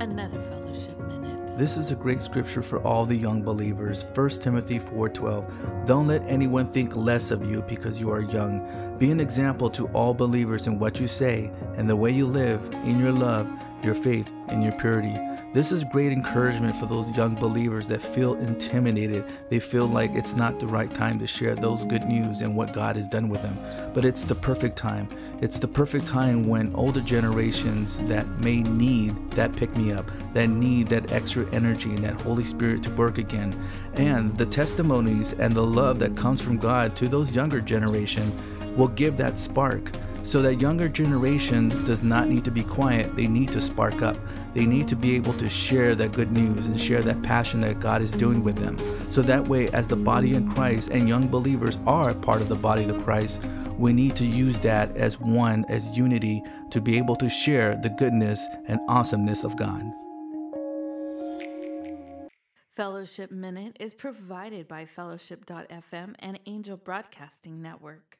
another fellowship minute. This is a great scripture for all the young believers. 1 Timothy 4:12. Don't let anyone think less of you because you are young. Be an example to all believers in what you say and the way you live, in your love, your faith, and your purity. This is great encouragement for those young believers that feel intimidated. They feel like it's not the right time to share those good news and what God has done with them. But it's the perfect time. It's the perfect time when older generations that may need that pick me up, that need that extra energy and that Holy Spirit to work again, and the testimonies and the love that comes from God to those younger generation will give that spark so that younger generation does not need to be quiet. They need to spark up. They need to be able to share that good news and share that passion that god is doing with them. So that way as the body in christ and young believers are part of the body of christ we need to use that as one as unity to be able to share the goodness and awesomeness of god. Fellowship Minute is provided by Fellowship.fm and Angel Broadcasting Network.